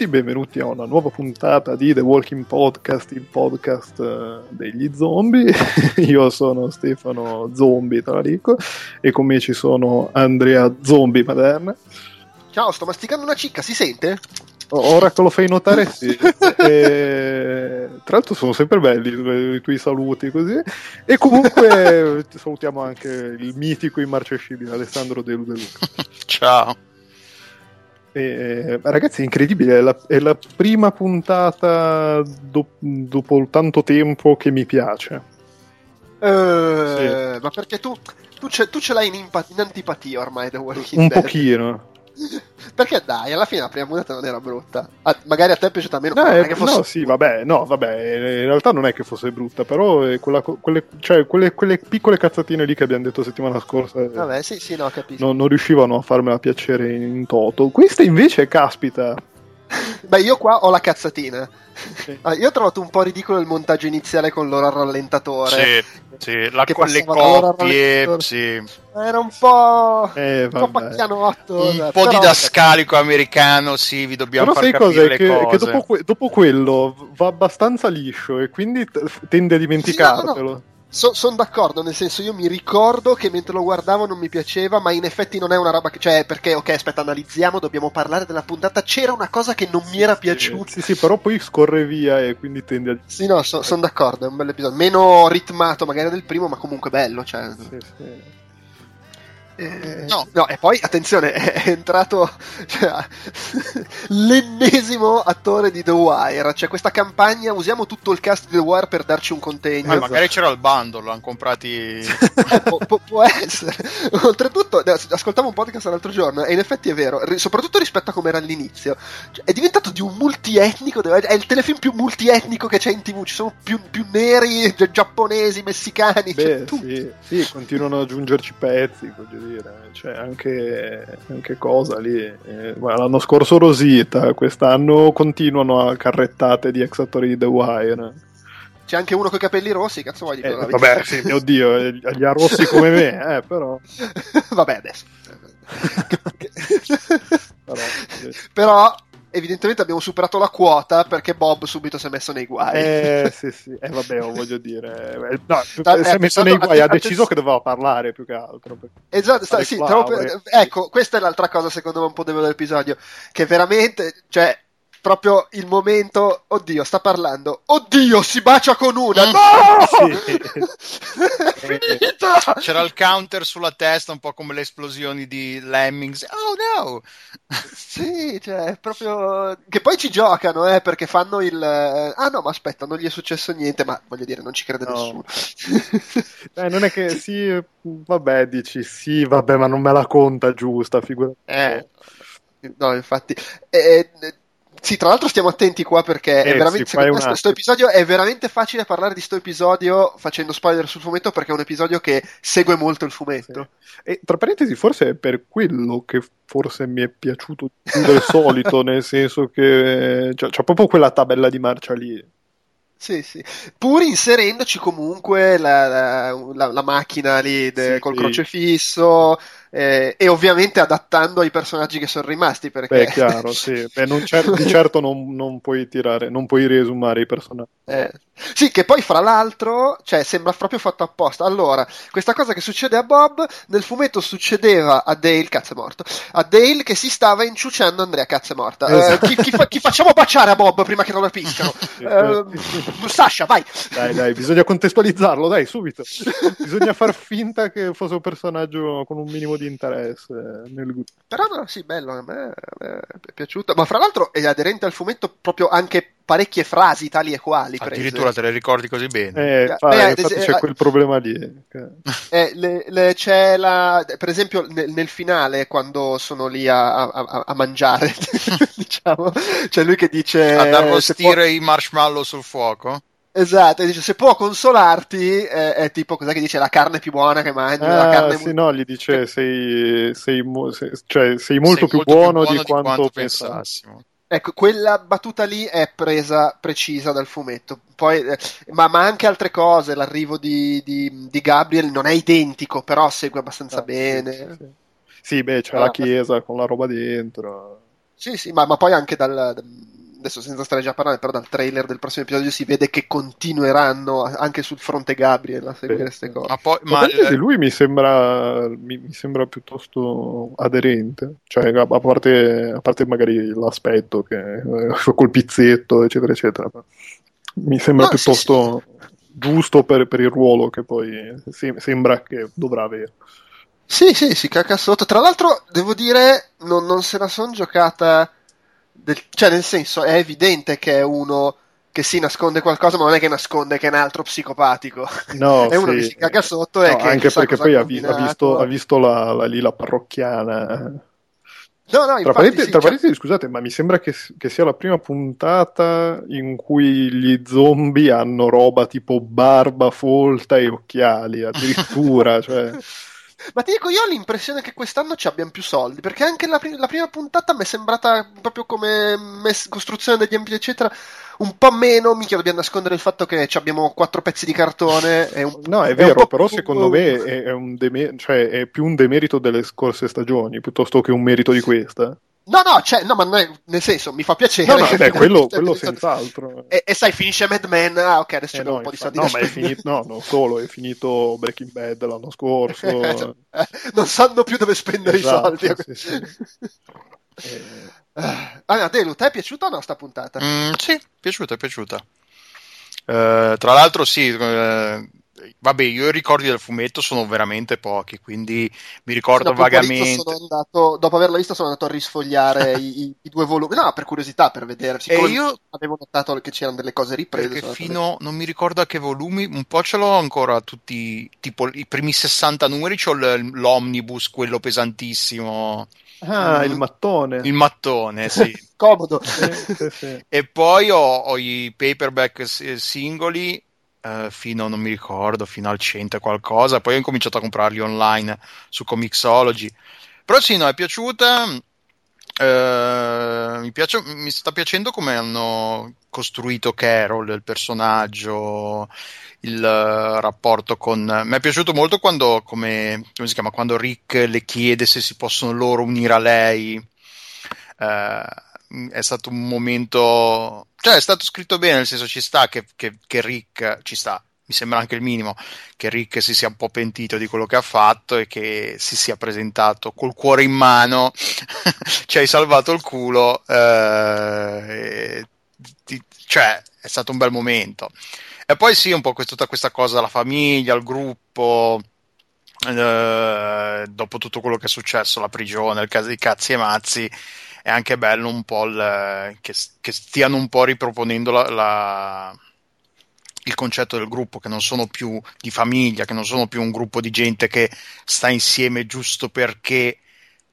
Tutti, benvenuti a una nuova puntata di The Walking Podcast, il podcast uh, degli zombie. Io sono Stefano Zombie Talarico e con me ci sono Andrea Zombie Maderna. Ciao, sto masticando una cicca, si sente? Ora che lo fai notare, sì. e, tra l'altro sono sempre belli i tuoi saluti così. E comunque salutiamo anche il mitico immarcescibile Alessandro De Luca. Ciao. E, ragazzi, è incredibile, è la, è la prima puntata do, dopo tanto tempo che mi piace. Uh, sì. Ma perché tu, tu, ce, tu ce l'hai in, impat- in, antipatia ormai The Walking Un Dead. pochino. Perché dai, alla fine la prima puntata non era brutta. Ah, magari a te è piaciuta meno. No, è, fosse... no, sì, vabbè, no, vabbè, in realtà non è che fosse brutta, però quella, quelle, cioè, quelle, quelle, piccole cazzatine lì che abbiamo detto settimana scorsa. Vabbè, sì, sì, no, capisco. Non, non riuscivano a farmela piacere in toto. Questa invece, caspita. Beh, io qua ho la cazzatina. Sì. Ah, io ho trovato un po' ridicolo il montaggio iniziale con l'ora rallentatore. Sì, sì la, con le coppie. Sì. Era un po'. Eh, un po' pacchianotto. Un po' però... didascalico americano, sì, vi dobbiamo però far capire le che, cose. Che dopo, que- dopo, quello va abbastanza liscio e quindi t- tende a dimenticartelo. Sì, no, no. So, sono d'accordo, nel senso io mi ricordo che mentre lo guardavo non mi piaceva, ma in effetti non è una roba che... Cioè, perché, ok, aspetta, analizziamo, dobbiamo parlare della puntata, c'era una cosa che non mi era piaciuta. Sì, sì, però poi scorre via e quindi tende a... Sì, no, so, sono d'accordo, è un bel episodio. Meno ritmato magari del primo, ma comunque bello, cioè... Sì, sì. Eh, no. no. e poi attenzione, è entrato cioè, l'ennesimo attore di The Wire. C'è questa campagna, usiamo tutto il cast di The Wire per darci un contegno. Eh, magari c'era il bundle, l'hanno comprati. eh, pu- pu- può essere. Oltretutto, ascoltavo un podcast l'altro giorno e in effetti è vero, soprattutto rispetto a come era all'inizio. Cioè, è diventato di un multietnico, è il telefilm più multietnico che c'è in tv. Ci sono più, più neri, giapponesi, messicani. Beh, cioè, sì, sì, continuano ad aggiungerci pezzi, voglio dire dire, cioè anche, anche cosa lì. Eh, l'anno scorso Rosita, quest'anno continuano a carrettate di ex attori di The Wire. C'è anche uno con i capelli rossi, cazzo vuoi dire? Eh, vabbè, sì, mio Dio, gli ha rossi come me, eh, però. vabbè, adesso. però, però evidentemente abbiamo superato la quota perché Bob subito si è messo nei guai. Eh, sì, sì, eh, vabbè, voglio dire. Eh, no, eh, si è messo nei guai, ha deciso che doveva parlare più che altro. Esatto, sta, sì, per, ecco, questa è l'altra cosa secondo me un po' debole dell'episodio, che veramente, cioè, proprio il momento, oddio, sta parlando, oddio, si bacia con una, mm. no! finita! C'era il counter sulla testa, un po' come le esplosioni di Lemmings. Oh no! sì, cioè, proprio... Che poi ci giocano, eh, perché fanno il... Ah no, ma aspetta, non gli è successo niente, ma voglio dire, non ci crede no. nessuno. eh, non è che sì, vabbè, dici sì, vabbè, ma non me la conta giusta, figura. Eh... No, infatti... Eh, sì, tra l'altro stiamo attenti qua perché eh, è veramente, me sto episodio è veramente facile parlare di sto episodio facendo spoiler sul fumetto perché è un episodio che segue molto il fumetto. Sì. E tra parentesi, forse è per quello che forse mi è piaciuto più del solito, nel senso che cioè, c'è proprio quella tabella di marcia lì. Sì, sì. Pur inserendoci comunque la, la, la, macchina lì de, sì, col crocefisso eh, e ovviamente adattando ai personaggi che sono rimasti. Perché... Beh, chiaro, sì. Beh, cer- di certo non, non, puoi tirare, non puoi riesumare i personaggi. Eh. Sì, che poi fra l'altro, cioè, sembra proprio fatto apposta. Allora, questa cosa che succede a Bob, nel fumetto succedeva a Dale, cazzo è morto, a Dale che si stava inciucciando Andrea, cazzo è morta. Eh, esatto. Eh, chi, chi, fa- chi, facciamo baciare a Bob prima che lo rapiscano? eh, Sasha, vai! Dai, dai, bisogna contestualizzarlo, dai, subito. bisogna far finta che fosse un personaggio con un minimo di interesse nel gruppo. Però no, sì, bello, a me, a me è piaciuto. Ma fra l'altro è aderente al fumetto proprio anche parecchie frasi tali e quali. Addirittura prese. te le ricordi così bene. Eh, eh fa, Beh, infatti c'è eh, quel problema lì. Eh, le, le, c'è la, per esempio nel, nel, finale quando sono lì a, a, a mangiare, diciamo, c'è lui che dice... Ad arrostire può... i marshmallow sul fuoco? Esatto, dice se può consolarti è, è, tipo cos'è che dice la carne più buona che mangi. Ah, la carne sì, no, gli dice sei, sei, sei, cioè, sei molto, sei più, molto buono più buono di, quanto, quanto pensassimo. Ecco, quella battuta lì è presa precisa dal fumetto. Poi, eh, ma, ma, anche altre cose, l'arrivo di, di, di, Gabriel non è identico, però segue abbastanza ah, bene. Sì, sì. sì beh, c'è ah, la chiesa con la roba dentro. Sì, sì, ma, ma poi anche dal, adesso senza stare già a parlare, però dal trailer del prossimo episodio si vede che continueranno anche sul fronte Gabriel a seguire queste sì. cose. Ma poi, ma, ma lui mi sembra, mi, mi sembra, piuttosto aderente, cioè a parte, a parte magari l'aspetto che eh, col pizzetto, eccetera, eccetera. Mi sembra no, piuttosto sì, sì. giusto per, per, il ruolo che poi sembra che dovrà avere. Sì, sì, si cacca sotto. Tra l'altro, devo dire, non, non se la sono giocata del, cioè, nel senso, è evidente che è uno che si nasconde qualcosa, ma non è che nasconde che è un altro psicopatico. No, è uno sì. che si caga sotto e no, che anche perché poi ha, vi- ha, visto, ha visto la, la, lì la parrocchiana. No, no, tra parentesi, sì, tra parentesi cioè... scusate, ma mi sembra che, che, sia la prima puntata in cui gli zombie hanno roba tipo barba folta e occhiali, addirittura. cioè... Ma ti dico, io ho l'impressione che quest'anno ci abbiano più soldi, perché anche la, prim- la prima puntata mi è sembrata proprio come mess- costruzione degli ambienti, eccetera, un po' meno, mica dobbiamo nascondere il fatto che abbiamo quattro pezzi di cartone. Un, no, è vero, però più... secondo me è, è, demer- cioè, è più un demerito delle scorse stagioni, piuttosto che un merito di questa. No, no, cioè, no, ma nel senso, mi fa piacere. No, no, beh, quello, quello senz'altro. E, e, sai, finisce Mad Men, ah, ok, adesso eh, no, un po' di soldi. No, ma è finito, no, non solo, è finito Breaking Bad l'anno scorso. non sanno più dove spendere esatto, i soldi. Sì, sì. eh... Ah, Delu, ti è piaciuta o no sta puntata? Mm, sì, piaciuta, è piaciuta. Uh, tra l'altro, sì, uh, vabbè, io i ricordi del fumetto sono veramente pochi, quindi mi ricordo dopo vagamente. Andato, dopo averlo visto, sono andato a risfogliare i, i, due volumi. No, per curiosità, per vedere. E io avevo notato che c'erano delle cose riprese. Perché fino, non mi ricordo a che volumi, un po' ce l'ho ancora tutti, tipo i primi 60 numeri, c'ho l'omnibus, quello pesantissimo. Ah, il mattone. Il mattone, sì. Comodo. Sì, sì, sì. E poi ho, ho i paperback singoli eh, fino, non mi ricordo, fino al 100 e qualcosa, poi ho incominciato a comprarli online su Comixology. Però sì, no, è piaciuta. Uh, mi, piace, mi, sta piacendo come hanno costruito Carol, il personaggio, il uh, rapporto con. Mi è piaciuto molto quando, come, come, si chiama, quando Rick le chiede se si possono loro unire a lei. Uh, è stato un momento, cioè è stato scritto bene, nel senso ci sta che, che, che Rick, ci sta, mi sembra anche il minimo, che Rick si sia un po' pentito di quello che ha fatto e che si sia presentato col cuore in mano, ci hai salvato il culo, eh, ti, cioè è stato un bel momento. E poi sì, un po' tutta questa cosa, la famiglia, il gruppo, eh, dopo tutto quello che è successo, la prigione, il caso di cazzi e mazzi, è anche bello un po' il, che, che, stiano un po' riproponendo la, la, il concetto del gruppo, che non sono più di famiglia, che non sono più un gruppo di gente che sta insieme giusto perché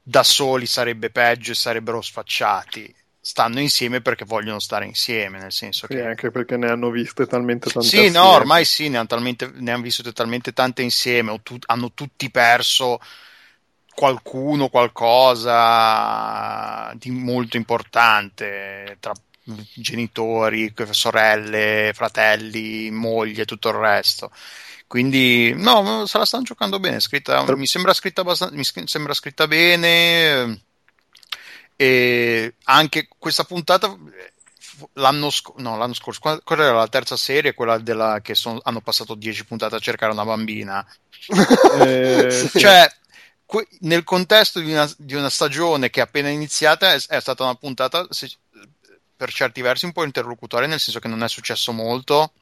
da soli sarebbe peggio e sarebbero sfacciati. Stanno insieme perché vogliono stare insieme, nel senso sì, che. anche perché ne hanno viste talmente tante. Sì, no, ormai sì, ne hanno, talmente, ne hanno viste talmente tante insieme, tu, hanno tutti perso qualcuno, qualcosa di molto importante tra genitori, sorelle, fratelli, moglie tutto il resto. Quindi, no, se la stanno giocando bene. Scritta, mi sembra scritta, abbastan- mi sembra scritta bene. E anche questa puntata l'anno, sc- no, l'anno scorso, quella era la terza serie, quella della, che son, hanno passato dieci puntate a cercare una bambina. eh, cioè, nel contesto di una, di una, stagione che è appena iniziata è, è stata una puntata se, per certi versi un po' interlocutoria nel senso che non è successo molto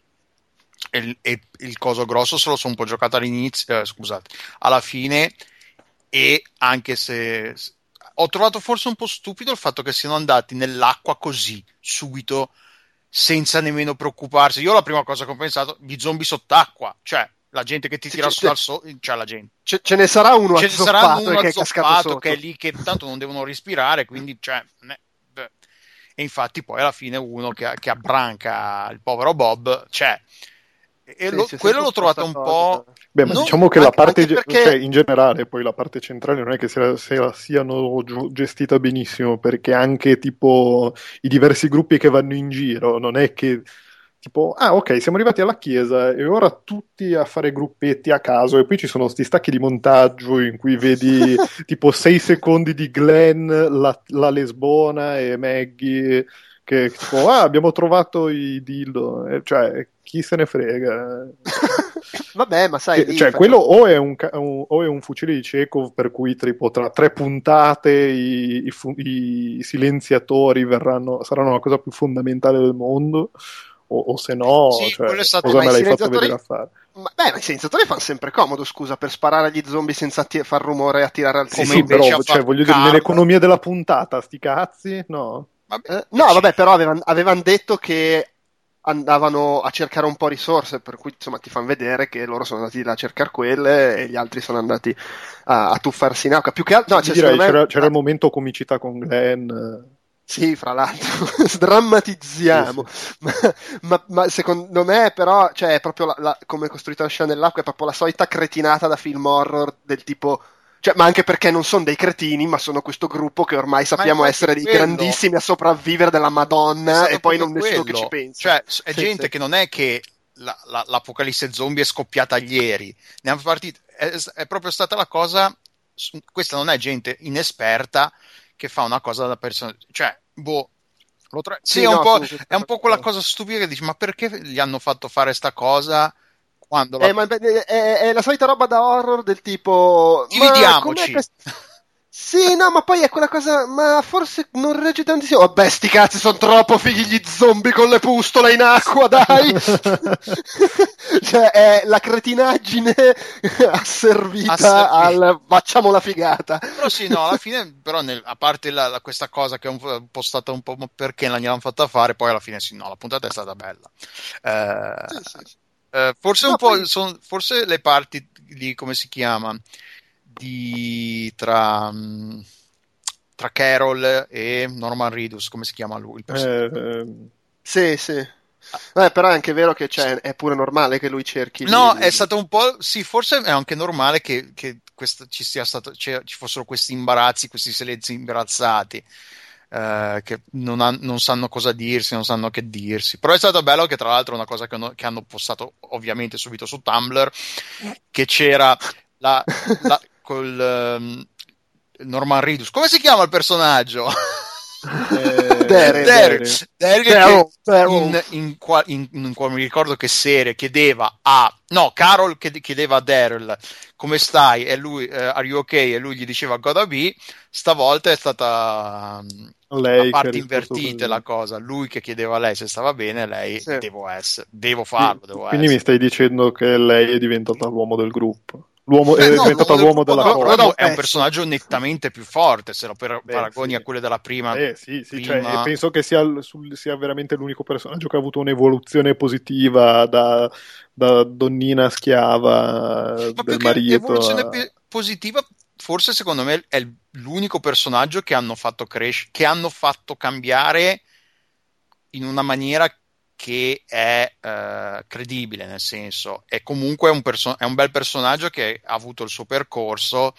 e, e il coso grosso se lo sono un po' giocato all'inizio eh, scusate alla fine e anche se ho trovato forse un po' stupido il fatto che siano andati nell'acqua così subito senza nemmeno preoccuparsi. Io la prima cosa che ho pensato gli zombie sott'acqua cioè la gente che ti tira su dal sole, cioè la gente. Ce, ce, ne sarà uno ce azzoppato, sarà uno che, azzoppato è che è lì che tanto non devono respirare, quindi cioè, e infatti poi alla fine uno che, che abbranca il povero Bob c'è. E sì, lo, sì, quello l'ho trovato un po'. Beh, ma non, diciamo che la parte, perché... cioè, in generale, poi la parte centrale non è che se la, se la siano gestita benissimo, perché anche tipo i diversi gruppi che vanno in giro non è che tipo, ah ok, siamo arrivati alla chiesa e ora tutti a fare gruppetti a caso e poi ci sono sti stacchi di montaggio in cui vedi tipo 6 secondi di Glenn, la, la lesbona e Maggie che tipo, ah abbiamo trovato i dildo, eh, cioè chi se ne frega. Vabbè, ma sai, che, cioè, quello o è, un, un, o è, un, fucile di Chekhov per cui tipo, tra tre puntate i, i, i, silenziatori verranno, saranno la cosa più fondamentale del mondo o, o se no, sì, cioè, stato... cosa me l'hai fatto vedere a fare? Ma, beh, ma i silenziatori fanno sempre comodo, scusa, per sparare agli zombie senza atti- far rumore e attirare al Sì, sì però, cioè, voglio dire, nell'economia della puntata, sti cazzi, no? Vabbè, eh, no, vabbè, però avevano avevan detto che andavano a cercare un po' risorse, per cui insomma ti fanno vedere che loro sono andati là a cercare quelle e gli altri sono andati a, a tuffarsi in acqua. Più che altro, no, cioè, direi, me... c'era, c'era, il momento comicità con Glenn. Sì, fra l'altro, sdrammatizziamo. Sì, sì. Ma, ma, ma, secondo me, però, cioè, è proprio la, la, come è costruita la scena nell'acqua, è proprio la solita cretinata da film horror del tipo. Cioè, ma anche perché non sono dei cretini, ma sono questo gruppo che ormai sappiamo essere dei quello. grandissimi a sopravvivere della Madonna e poi non quello. nessuno che ci pensa. Cioè, è sì, gente che non è che la, la, l'apocalisse zombie è scoppiata ieri. Ne partito, è, è proprio stata la cosa. Questa non è gente inesperta che fa una cosa da persona. Cioè, boh. Tra... Sì, sì, è, un no, è, un po', quella cosa stupida che dici, ma perché gli hanno fatto fare sta cosa? Quando la... eh, ma è, è, è, la solita roba da horror del tipo. Dividiamoci. Sì, no, ma poi è quella cosa. Ma forse non regge tantissimo. Vabbè, sti cazzi, sono troppo fighi gli zombie con le pustole in acqua, dai! cioè, è la cretinaggine asservita, asservita al facciamo la figata. Però sì, no, alla fine, però, nel, a parte la, la, questa cosa che è un po' stata un po' perché non gliel'hanno fatta fare, poi alla fine sì, no, la puntata è stata bella. Eh, sì, sì. Eh, forse no, un poi... po'. Son, forse le parti di come si chiama di tra, mm, tra Carol e Norman Reedus, come si chiama lui? Il eh, eh, sì, sì. Beh, però è anche vero che cioè, è pure normale che lui cerchi. No, di... è stato un po'. Sì, forse è anche normale che, che questa, ci, sia stato, cioè, ci fossero questi imbarazzi, questi silenzi imbarazzati. Eh, che non, ha, non, sanno cosa dirsi, non sanno che dirsi. Però è stato bello che, tra l'altro, una cosa che, che hanno postato ovviamente subito su Tumblr, che c'era la, la, col um, Norman Reedus. Come si chiama il personaggio? Eh, Daryl, Daryl, in, in, in, in, mi ricordo che serie chiedeva a no, Carol chiedeva a Daryl come stai? E lui uh, are you okay? E lui gli diceva gotta be. Stavolta è stata um, lei a parte invertite la cosa. Lui che chiedeva a lei se stava bene lei sì. devo essere devo farlo devo quindi essere. mi stai dicendo che lei è diventata l'uomo del gruppo L'uomo Beh, è no, diventato l'uomo, l'uomo della no, cosa. No, è un personaggio nettamente più forte se lo per, Beh, paragoni sì. a quello della prima. Eh, sì, sì, prima... Cioè, penso che sia, sia, veramente l'unico personaggio che ha avuto un'evoluzione positiva da, da donnina schiava Ma del marito. Evoluzione a... positiva, forse secondo me è l'unico personaggio che hanno fatto crescere, che hanno fatto cambiare in una maniera che è uh, credibile, nel senso è comunque un, perso- è un, bel personaggio che ha avuto il suo percorso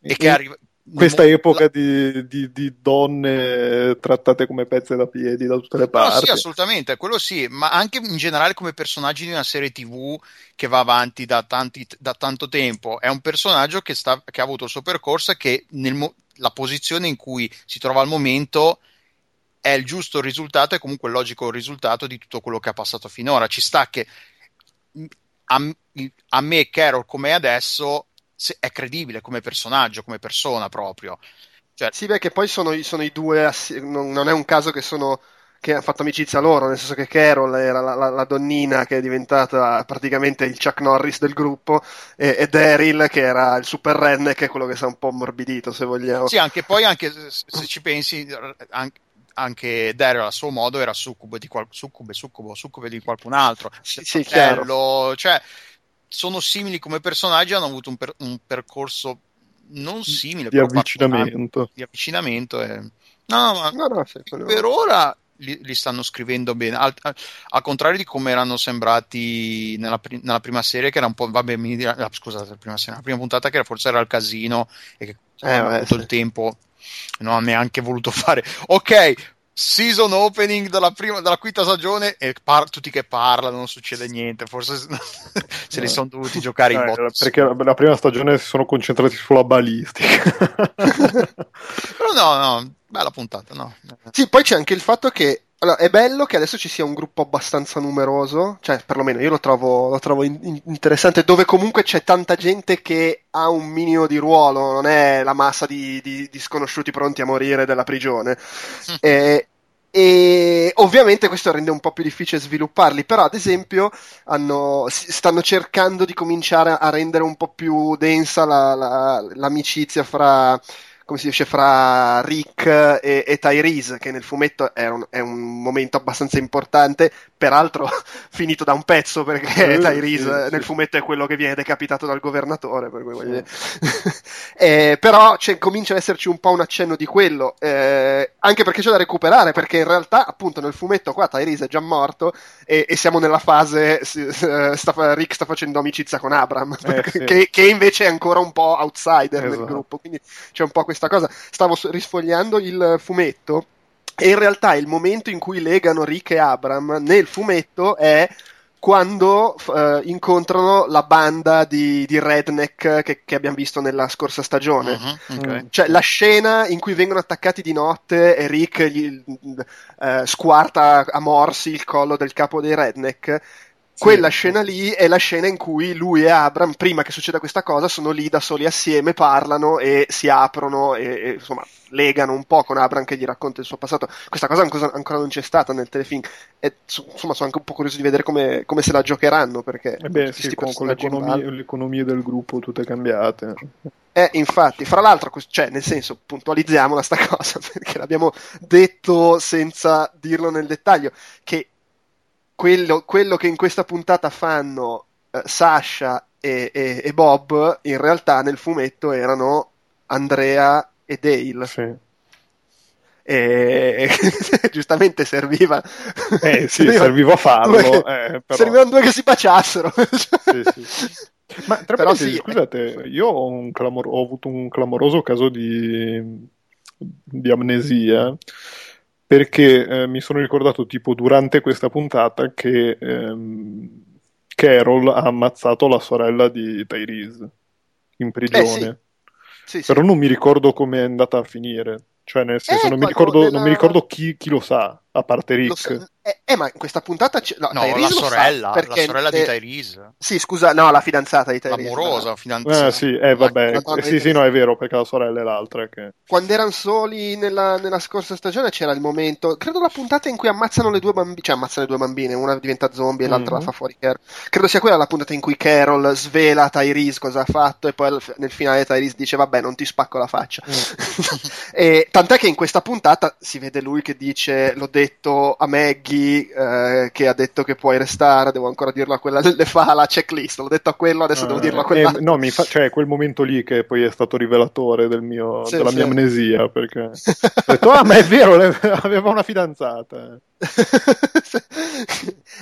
e, che arriva questa mo- epoca la... di, di, di, donne trattate come pezze da piedi da tutte le parti. No, sì, assolutamente, quello sì, ma anche in generale come personaggi di una serie TV che va avanti da, tanti, da tanto tempo. È un personaggio che, sta, che, ha avuto il suo percorso e che nella mo- posizione in cui si trova al momento è il giusto risultato e comunque il logico risultato di tutto quello che ha passato finora. Ci sta che a, a me Carol come adesso è credibile come personaggio, come persona proprio. Cioè, sì, beh, che poi sono, sono i due, non, non, è un caso che sono che hanno fatto amicizia loro, nel senso che Carol era la, la, la, donnina che è diventata praticamente il Chuck Norris del gruppo e, e Daryl che era il super renne che è quello che si è un po' ammorbidito se vogliamo. Sì, anche poi anche se ci pensi anche, anche Daryl a suo modo era succube di qual- succube, succubo, succube di qualcun altro. Sì, sì chiaro. Cioè, sono simili come personaggi, hanno avuto un, per- un percorso non simile di avvicinamento. Di avvicinamento e... No, ma no, no, per ora li, li, stanno scrivendo bene. Al, al, al, contrario di come erano sembrati nella, pri- nella, prima serie, che era un po'. Vabbè, mi ah, scusate, la prima, serie, la prima puntata che forse era il casino e che eh, aveva avuto sì. il tempo non ha neanche voluto fare. Ok, season opening della, prima, della quinta stagione e par- tutti che parlano, non succede niente. Forse se li sono dovuti giocare in Eh, bot. perché la, la prima stagione si sono concentrati sulla balistica. Però no, no, bella puntata, no. Sì, poi c'è anche il fatto che allora, è bello che adesso ci sia un gruppo abbastanza numeroso, cioè perlomeno io lo trovo, lo trovo in- in- interessante, dove comunque c'è tanta gente che ha un minimo di ruolo, non è la massa di, di- di sconosciuti pronti a morire della prigione. E, e ovviamente questo rende un po' più difficile svilupparli, però ad esempio hanno- stanno cercando di cominciare a rendere un po' più densa la- la- l'amicizia fra, come si dice, fra Rick e, e Tyrese, che nel fumetto è un, è un momento abbastanza importante, peraltro finito da un pezzo, perché Eh, Tyrese sì, nel sì. fumetto è quello che viene decapitato dal governatore, per cui dire. Eh, però c'è- comincia ad esserci un po' un accenno di quello, eh, anche perché c'è da recuperare, perché in realtà appunto nel fumetto qua Tyrese è già morto e, e siamo nella fase, eh, sta- Rick sta facendo amicizia con Abram, sì. che, che invece è ancora un po' outsider nel Esatto. gruppo, quindi c'è un po' questa cosa. Stavo risfogliando il fumetto e in realtà il momento in cui legano Rick e Abram nel fumetto è quando eh, incontrano la banda di, di redneck che, che abbiamo visto nella scorsa stagione. Mhm, ok. Mm. Cioè la scena in cui vengono attaccati di notte e Rick gli eh, squarta a morsi il collo del capo dei redneck. Quella scena lì è la scena in cui lui e Abram, prima che succeda questa cosa, sono lì da soli assieme, parlano e si aprono e, e, insomma legano un po' con Abram che gli racconta il suo passato. Questa cosa ancora, ancora non c'è stata nel telefilm. E insomma, sono anche un po' curioso di vedere come, come se la giocheranno perché Eh beh, sì, con, con le economie del gruppo tutte cambiate. Eh, infatti, fra l'altro, cioè, nel senso, puntualizziamola sta cosa, perché l'abbiamo detto senza dirlo nel dettaglio, che quello, quello che in questa puntata fanno eh, Sasha e, e- e Bob, in realtà nel fumetto erano Andrea e Dale. Sì. E giustamente serviva. Eh sì, serviva a farlo, due che- eh, però- Servivano due che si baciassero. Sì, sì. Ma tra Però parentesi, sì, scusate, io ho, un clamor- ho avuto un clamoroso caso di, di amnesia perché eh, mi sono ricordato tipo durante questa puntata che ehm, Carol ha ammazzato la sorella di Tyrese in prigione, Sì, sì. però non mi ricordo come è andata a finire. Cioè, nel senso, Eh, non mi ricordo, non mi ricordo chi, chi lo sa, a parte Rick. sa- eh, eh, ma in questa puntata c'è- no, No, la sorella, la sorella di eh, Tyrese, Sì, scusa, no, la fidanzata di Tyrese. l'amorosa, Ah, fidanzata. sì, eh, vabbè, la donna sì, sì, no, è vero, perché la sorella è l'altra che... Quando erano soli nella, nella scorsa stagione c'era il momento, credo la puntata in cui ammazzano le due bambine, cioè ammazzano le due bambine, una diventa zombie e l'altra Mhm. la fa fuori Carol. Credo sia quella la puntata in cui Carol svela a Tyrese cosa ha fatto e poi nel finale Tyrese dice vabbè non ti spacco la faccia. e, tant'è che in questa puntata si vede lui che dice l'ho detto a Maggie eh, che ha detto che puoi restare, devo ancora dirlo a quella, le fa la checklist, l'ho detto a quello, adesso devo Eh, dirlo a eh, quell'altro. no, mi fa, cioè quel momento lì che poi è stato rivelatore del mio, Sì, della sì. mia amnesia, perché ho detto, ah, ma è vero, aveva una fidanzata.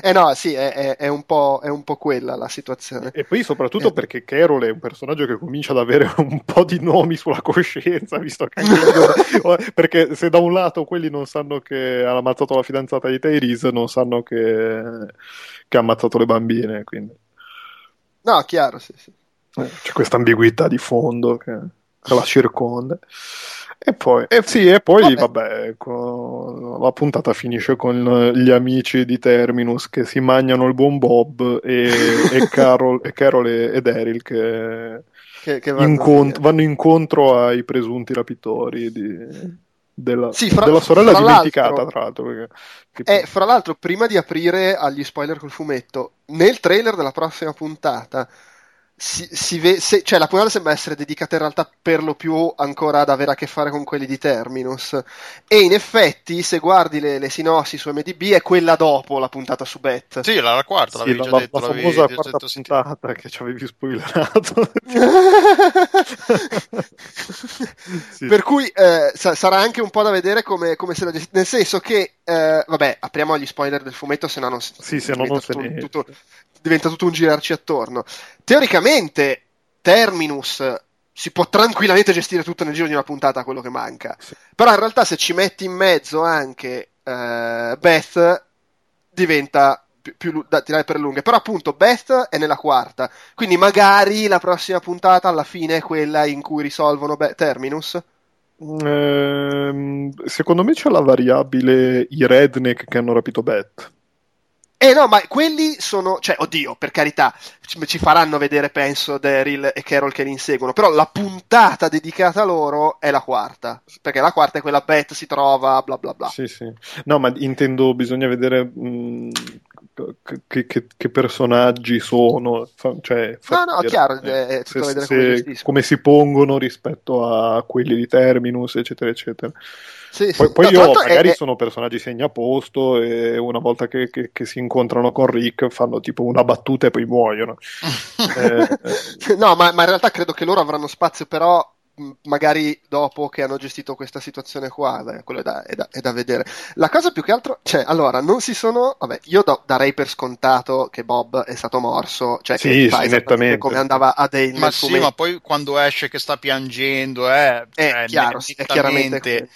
Eh no, sì, è, è- è un po', è un po' quella la situazione. E poi soprattutto Eh. perché Carol è un personaggio che comincia ad avere un po' di nomi sulla coscienza, visto che perché se da un lato quelli non sanno che ha ammazzato la fidanzata di Tyrese, non sanno che, che ha ammazzato le bambine, quindi No, chiaro, sì, sì. eh, c'è questa ambiguità di fondo che, che la circonda. E poi, eh sì, e poi Vabbè. vabbè, la puntata finisce con gli amici di Terminus che si mangiano il buon Bob e, e Carol, e, Carol e, e Daryl che Che, che vanno incont- vanno incontro ai presunti rapitori di- della, Sì, fra- della sorella fra dimenticata, tra l'altro. Perché, che- Eh, fra l'altro, prima di aprire agli spoiler col fumetto, nel trailer della prossima puntata, si, si ve- se- cioè la puntata sembra essere dedicata in realtà per lo più ancora ad avere a che fare con quelli di Terminus. E in effetti, se guardi le, le sinossi su MDB, è quella dopo la puntata su Beth. Sì, era la quarta, sì, l'avevi la, già la- detto. la l'avevi famosa già quarta detto, puntata che ci avevi spoilerato. Sì. Per cui eh, sa- sarà anche un po' da vedere come, come se la gesti- Nel senso che, eh, vabbè, apriamo agli spoiler del fumetto, se no non, si- Sì, se no diventa, non tutto, tutto- diventa tutto un girarci attorno. Teoricamente, Terminus si può tranquillamente gestire tutto nel giro di una puntata quello che manca. Sì. Però in realtà se ci metti in mezzo anche eh, Beth diventa più, più da tirare per lunghe. Però appunto Beth è nella quarta, quindi magari la prossima puntata alla fine è quella in cui risolvono Be- Terminus. Ehm, secondo me c'è la variabile i redneck che hanno rapito Beth. Eh no, ma quelli sono, cioè, oddio, per carità, ci, faranno vedere, penso, Daryl e Carol che li inseguono, però la puntata dedicata a loro è la quarta, perché la quarta è quella Beth si trova, bla bla bla. Sì, sì. No, ma intendo, bisogna vedere mh, che, che- che personaggi sono. fa- cioè, fa No, no, chiaro, eh, è tutto se- vedere se- come si pongono rispetto a quelli di Terminus, eccetera, eccetera. Sì, sì. Poi, poi No, io, l'altro è- magari è- sono personaggi segnaposto e una volta che, che- che si incontrano con Rick fanno tipo una battuta e poi muoiono. Eh, eh, No, ma, ma in realtà credo che loro avranno spazio, però magari dopo che hanno gestito questa situazione qua, dai, quello è da, è da- è da vedere. La cosa più che altro, cioè, allora, non si sono, vabbè, io do- darei per scontato che Bob è stato morso, cioè Sì, che sì, come andava a Dale Ma sì, ma poi quando esce che sta piangendo, eh, È eh, chiaro, è chiaramente.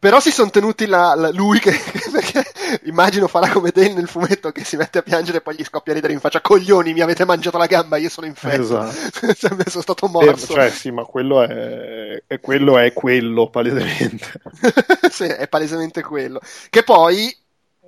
Però si sono tenuti la, la- lui che perché immagino farà come Dale nel fumetto che si mette a piangere e poi gli scoppia a ridere in faccia coglioni, mi avete mangiato la gamba, io sono infetto. Esatto. sono stato eh, morso. cioè, sì, ma quello è, è quello, è quello, palesemente. sì, è palesemente quello. Che poi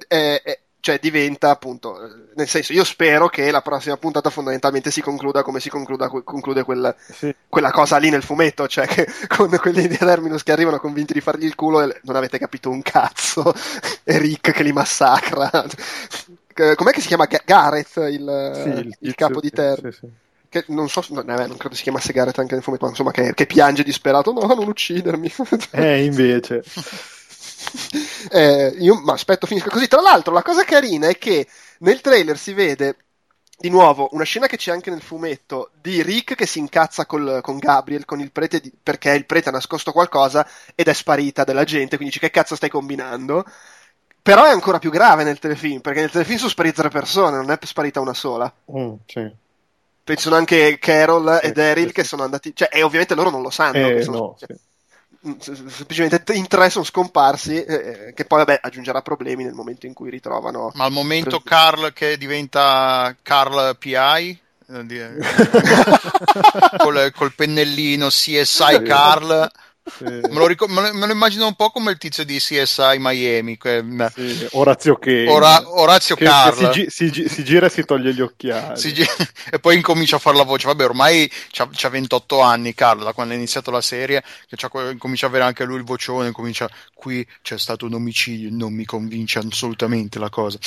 eh, eh, cioè, diventa appunto, eh, nel senso, io spero che la prossima puntata fondamentalmente si concluda come si concluda, conclude quel, Sì. quella cosa lì nel fumetto, cioè che con quelli di Terminus che arrivano convinti di fargli il culo e non avete capito un cazzo, e Rick che li massacra. Com'è che si chiama Ga- Gareth, il, Sì, il tizio, capo di Terminus? sì. Che non so, no, eh, non credo si chiamasse Gareth anche nel fumetto, ma insomma che, che piange disperato, no, non uccidermi. Eh, invece. Eh, io ma aspetto finisca così. Tra l'altro, la cosa carina è che nel trailer si vede di nuovo una scena che c'è anche nel fumetto di Rick che si incazza col- con Gabriel, con il prete, di- perché il prete ha nascosto qualcosa ed è sparita della gente. Quindi dice: Che cazzo stai combinando? Però è ancora più grave nel telefilm, perché nel telefilm sono sparite tre persone, non è sparita una sola. Mm, sì. Penso anche Carol Sì, e Daryl sì, che sono andati, cioè, e ovviamente loro non lo sanno. Eh, sono- no, sì. Semplicemente in tre sono scomparsi, eh, che poi vabbè aggiungerà problemi nel momento in cui ritrovano. Ma al momento Preso- Carl che diventa Carl PI eh, col, col pennellino CSI Carl Sì. me lo, ricor- me lo- me lo immagino un po' come il tizio di CSI Miami que- Sì, Orazio che Ora- Orazio che- Carl. che si, gi- si gi- si gira e si toglie gli occhiali. Gi- e poi incomincia a fare la voce. Vabbè, ormai c'ha, c'ha 28 anni, Carlo, da quando è iniziato la serie, che comincia a avere anche lui il vocione. Comincia qui c'è stato un omicidio, non mi convince assolutamente la cosa.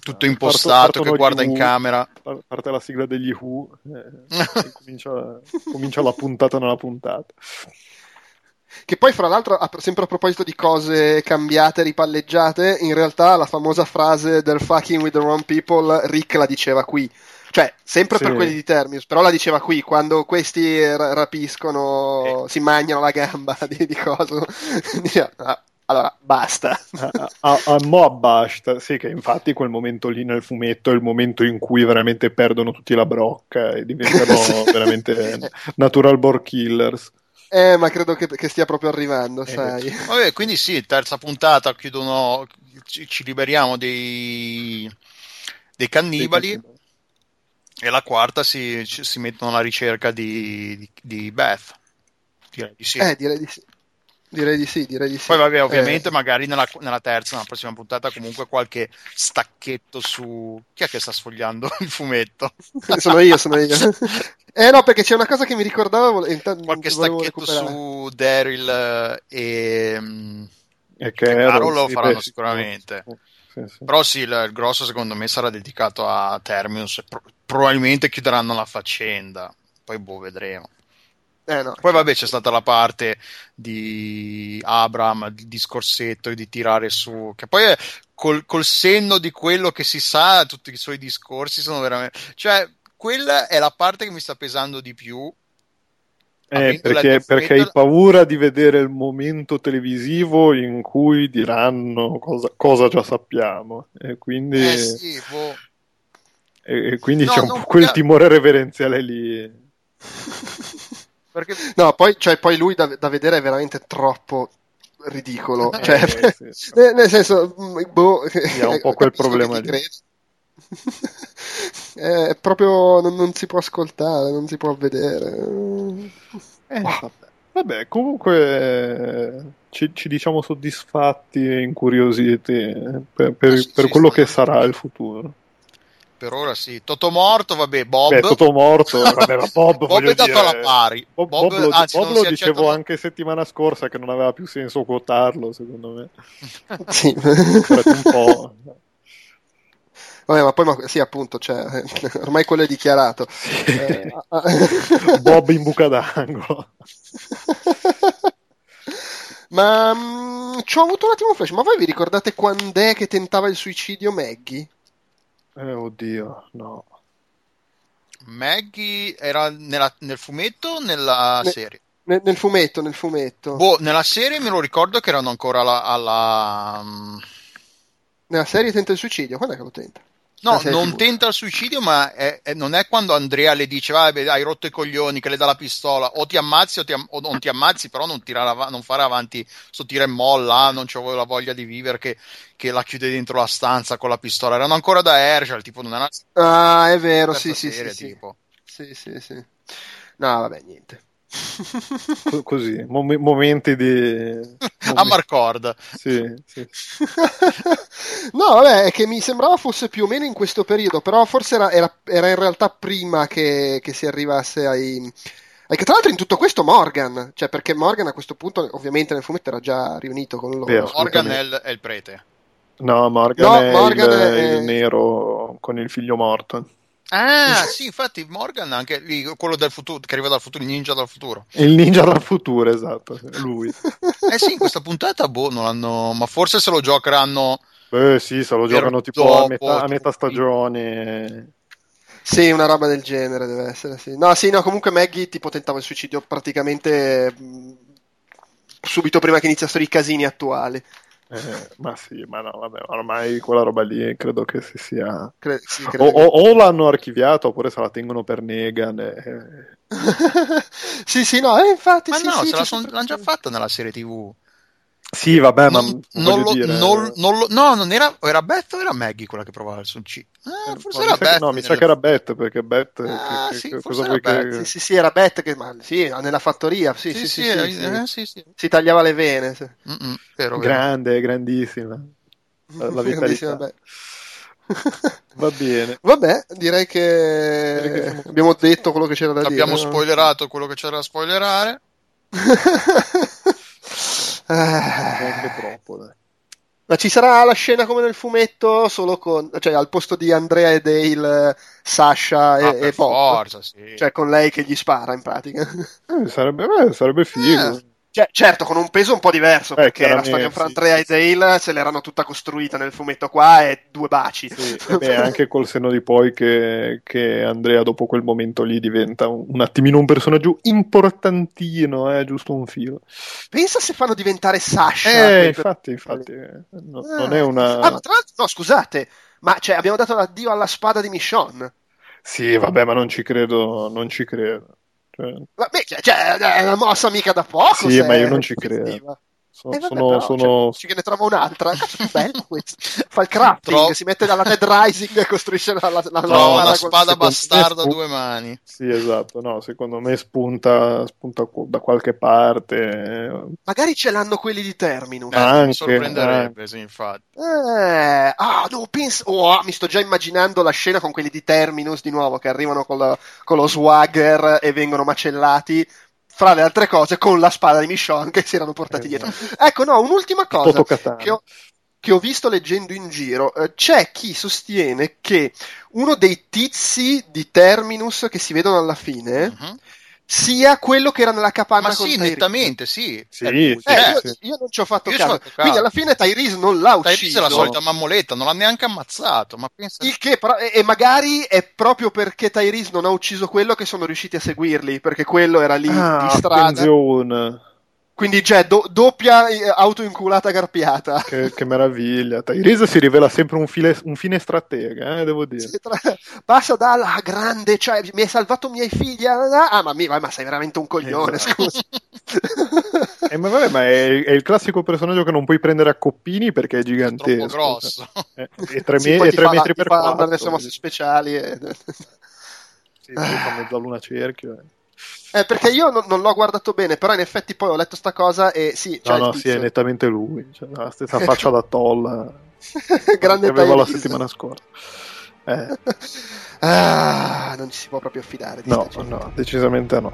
Tutto impostato, Partono che guarda in camera. par- Parte la sigla degli Who, eh, comincia, comincia la puntata nella puntata. Che poi, fra l'altro, sempre a proposito di cose cambiate, ripalleggiate, in realtà la famosa frase del fucking with the wrong people, Rick la diceva qui. Cioè, sempre Sì. per quelli di Terminus, però la diceva qui, quando questi ra- rapiscono, si mangiano la gamba di, di cosa. Diceva, "Ah, allora, basta. A, a, a Mo basta, sì, che infatti quel momento lì nel fumetto è il momento in cui veramente perdono tutti la brocca e diventano veramente natural born killers. Eh, ma credo che, che stia proprio arrivando, Eh, sai. Vabbè, quindi sì, terza puntata, chiudono, ci, ci liberiamo dei, dei cannibali. E la quarta si, ci- si mettono alla ricerca di, di, di Beth. Direi di sì. Eh, direi di sì. Direi di sì, direi di sì. Poi vabbè, ovviamente Eh, magari nella, nella terza, nella prossima puntata, comunque qualche stacchetto su... Chi è che sta sfogliando il fumetto? sono io, sono io. Eh no, perché c'è una cosa che mi ricordavo intanto Qualche stacchetto su Daryl eh, e... mm, E Che Carol lo faranno beh, sicuramente. sì, sì. Però sì, il, il grosso secondo me sarà dedicato a Terminus pro- probabilmente chiuderanno la faccenda. Poi boh, vedremo. Eh no. Poi vabbè c'è stata la parte di Abram, di discorsetto e di tirare su, che poi è col, col senno di quello che si sa, tutti i suoi discorsi sono veramente... Cioè, quella è la parte che mi sta pesando di più. Eh, perché, il perché hai paura di vedere il momento televisivo in cui diranno cosa, cosa già sappiamo. E quindi, Eh sì, boh. e, e quindi No, c'è un po' quel timore reverenziale lì. perché... no poi, cioè, poi lui da, da, vedere è veramente troppo ridicolo. Eh, cioè, sì, sì. nel senso, mm, boh, è un po' quel problema lì. è proprio non, non, si può ascoltare, non si può vedere. Eh, vabbè. vabbè. comunque ci, ci, diciamo soddisfatti e incuriositi per, per, sì, per quello che sarà il futuro. Per ora sì. Toto morto, vabbè, Bob. Beh, Toto morto, vabbè, Bob, Bob è dato dire... alla pari. Bob, Bob, Bob lo, anzi, Bob lo dicevo accetta... anche settimana scorsa che non aveva più senso quotarlo, secondo me. sì. un po'. Vabbè, ma poi ma, sì, appunto, cioè, ormai quello è dichiarato. eh, Bob in buca d'angolo. ma mh, mm, ci ho avuto un attimo un flash, ma voi vi ricordate quando è che tentava il suicidio Maggie? Eh, oddio, no. Maggie era nella, nel fumetto o nella ne, serie? Ne, nel fumetto, nel fumetto. Boh, nella serie me lo ricordo che erano ancora alla... alla... Mm, nella serie tenta il suicidio, quando è che lo tenta? No, non tenta il suicidio, ma è, è, non è quando Andrea le dice: Vabbè, hai rotto i coglioni, che le dà la pistola, o ti ammazzi o, ti am- o non ti ammazzi, però non, av- non, fare avanti sto tira e molla. Ah, non c'avevo la voglia di vivere, che, che, la chiude dentro la stanza con la pistola. Erano ancora da Herschel, tipo, non era. Ah, è vero, sì, sì, serie, sì, sì. Sì, sì, sì. No, vabbè, niente. Così, mom- momenti di... A Marcord. Sì, sì. no, vabbè, è che mi sembrava fosse più o meno in questo periodo, però forse era, era, era in realtà prima che, che si arrivasse ai... Che tra l'altro in tutto questo Morgan, cioè perché Morgan a questo punto ovviamente nel fumetto era già riunito con loro. Vero, Morgan è il, è il, prete. No, Morgan, no, è, Morgan il, è il nero con il figlio morto. Ah, sì, infatti Morgan anche lì, quello del futuro, che arriva dal futuro, il ninja dal futuro. Il ninja dal futuro, esatto, lui. eh sì, in questa puntata, boh, non hanno... Ma forse se lo giocheranno... Beh sì, se lo giocano tipo dopo, a metà, a metà stagione... Sì, una roba del genere deve essere, sì. No, sì, no, comunque Maggie tipo tentava il suicidio praticamente mh, subito prima che iniziassero i casini attuali. Eh, ma sì, ma no, vabbè, ormai quella roba lì credo che si sia. Cre- sì, o, o, o, l'hanno archiviato oppure se la tengono per Negan. E... sì, sì, no, eh, infatti. Ma sì, no, sì, se la son, l'hanno già fatta nella serie TV. Sì, vabbè, non, ma non lo, dire... non, non lo, no, non era, era Beth o era Maggie quella che provava il Sun C? Ah, forse era Beth. no, mi sa che era Beth, perché Beth... Ah, che, sì, che, cosa vuoi Beth. Che... Sì, sì, era Beth, che, ma, sì, nella fattoria, sì, sì, sì, sì, sì, eh, sì, sì. si tagliava le vene. Sì. Vero, Grande, vero. grandissima. La, la vitalità. Va bene. Vabbè, direi che, direi che abbiamo detto quello che c'era da abbiamo dire. Abbiamo spoilerato quello che c'era da spoilerare. Anche troppo, dai. Ma ci sarà la scena come nel fumetto, solo con, cioè al posto di Andrea e Dale, Sasha e, ah, e Bob. Forza, sì. Cioè con lei che gli spara in pratica. Eh, sarebbe, beh, sarebbe figo. Eh. Cioè, certo, con un peso un po' diverso, eh, perché la storia fra Andrea sì, e Dale se l'erano tutta costruita nel fumetto qua e due baci. Sì, beh, anche col senno di poi che, che, Andrea dopo quel momento lì diventa un, un attimino un personaggio importantino, eh, giusto un filo. Pensa se fanno diventare Sasha. Eh, infatti, infatti, eh, no, ah. non è una... Ah, ma tra l'altro, no, scusate, ma cioè, abbiamo dato l'addio alla spada di Michonne. Sì, vabbè, ma non ci credo, non ci credo. Vabbè, cioè, è una mossa mica da poco. Sì, ma io non ci credo. So, eh, vabbè, sono, però, sono... Cioè, ne trova un'altra. Cazzo, che bello questo. Fa il crafting, Tro... si mette dalla Dead Rising e costruisce la, la, la, no, la spada bastarda a due mani. Sì, esatto. No, secondo me spunta, spunta da qualche parte. Magari ce l'hanno quelli di Terminus. Eh, anche, mi sorprenderebbe, eh. sì, infatti. Eh, ah, no, penso... Oh, mi sto già immaginando la scena con quelli di Terminus di nuovo che arrivano con, la, con lo swagger e vengono macellati fra le altre cose, con la spada di Michonne che si erano portati dietro. Esatto. Ecco, no, un'ultima cosa che ho, che ho, visto leggendo in giro. Eh, c'è chi sostiene che uno dei tizi di Terminus che si vedono alla fine. Uh-huh sia quello che era nella capanna Ma sì, nettamente, sì. sì, eh, sì, io, sì. io, non ci ho fatto, caso. fatto. Quindi alla fine Tyrese non l'ha ucciso. Tyrese è la solita mammoletta, non l'ha neanche ammazzato. Ma pensa... Il che, però, e, e, magari è proprio perché Tyrese non ha ucciso quello che sono riusciti a seguirli, perché quello era lì ah, di strada. Attenzione. Quindi c'è do- doppia eh, autoinculata carpiata. Che, che meraviglia. Tyrese si rivela sempre un, file, un fine stratega, eh, devo dire. Tra- Passa dalla grande, cioè mi hai salvato i miei figli. ah, Ah, ma, mi- ma sei veramente un coglione, Esatto. scusa. Eh, ma vabbè, ma è, è il classico personaggio che non puoi prendere a coppini perché è È gigantesco. troppo grosso. Eh, e 3, Sì, poi ti fa la- metri ti per fa 4. le sue mosse speciali. e- Sì, poi fa mezza luna cerchio. eh. Eh, perché io non, non l'ho guardato bene, però in effetti poi ho letto sta cosa e sì, No, cioè no, sì, è nettamente lui. Cioè, la stessa faccia da Toll grande che avevo la settimana scorsa. Eh, Ah, non ci si può proprio fidare di no, no, decisamente no.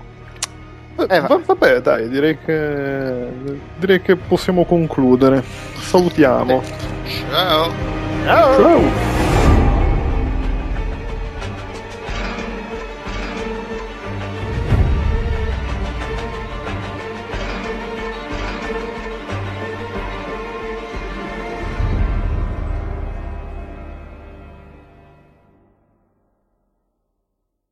Eh, Eh, va- vabbè. vabbè, dai, direi che, direi che possiamo concludere. Salutiamo. Ciao. Ciao. Ciao.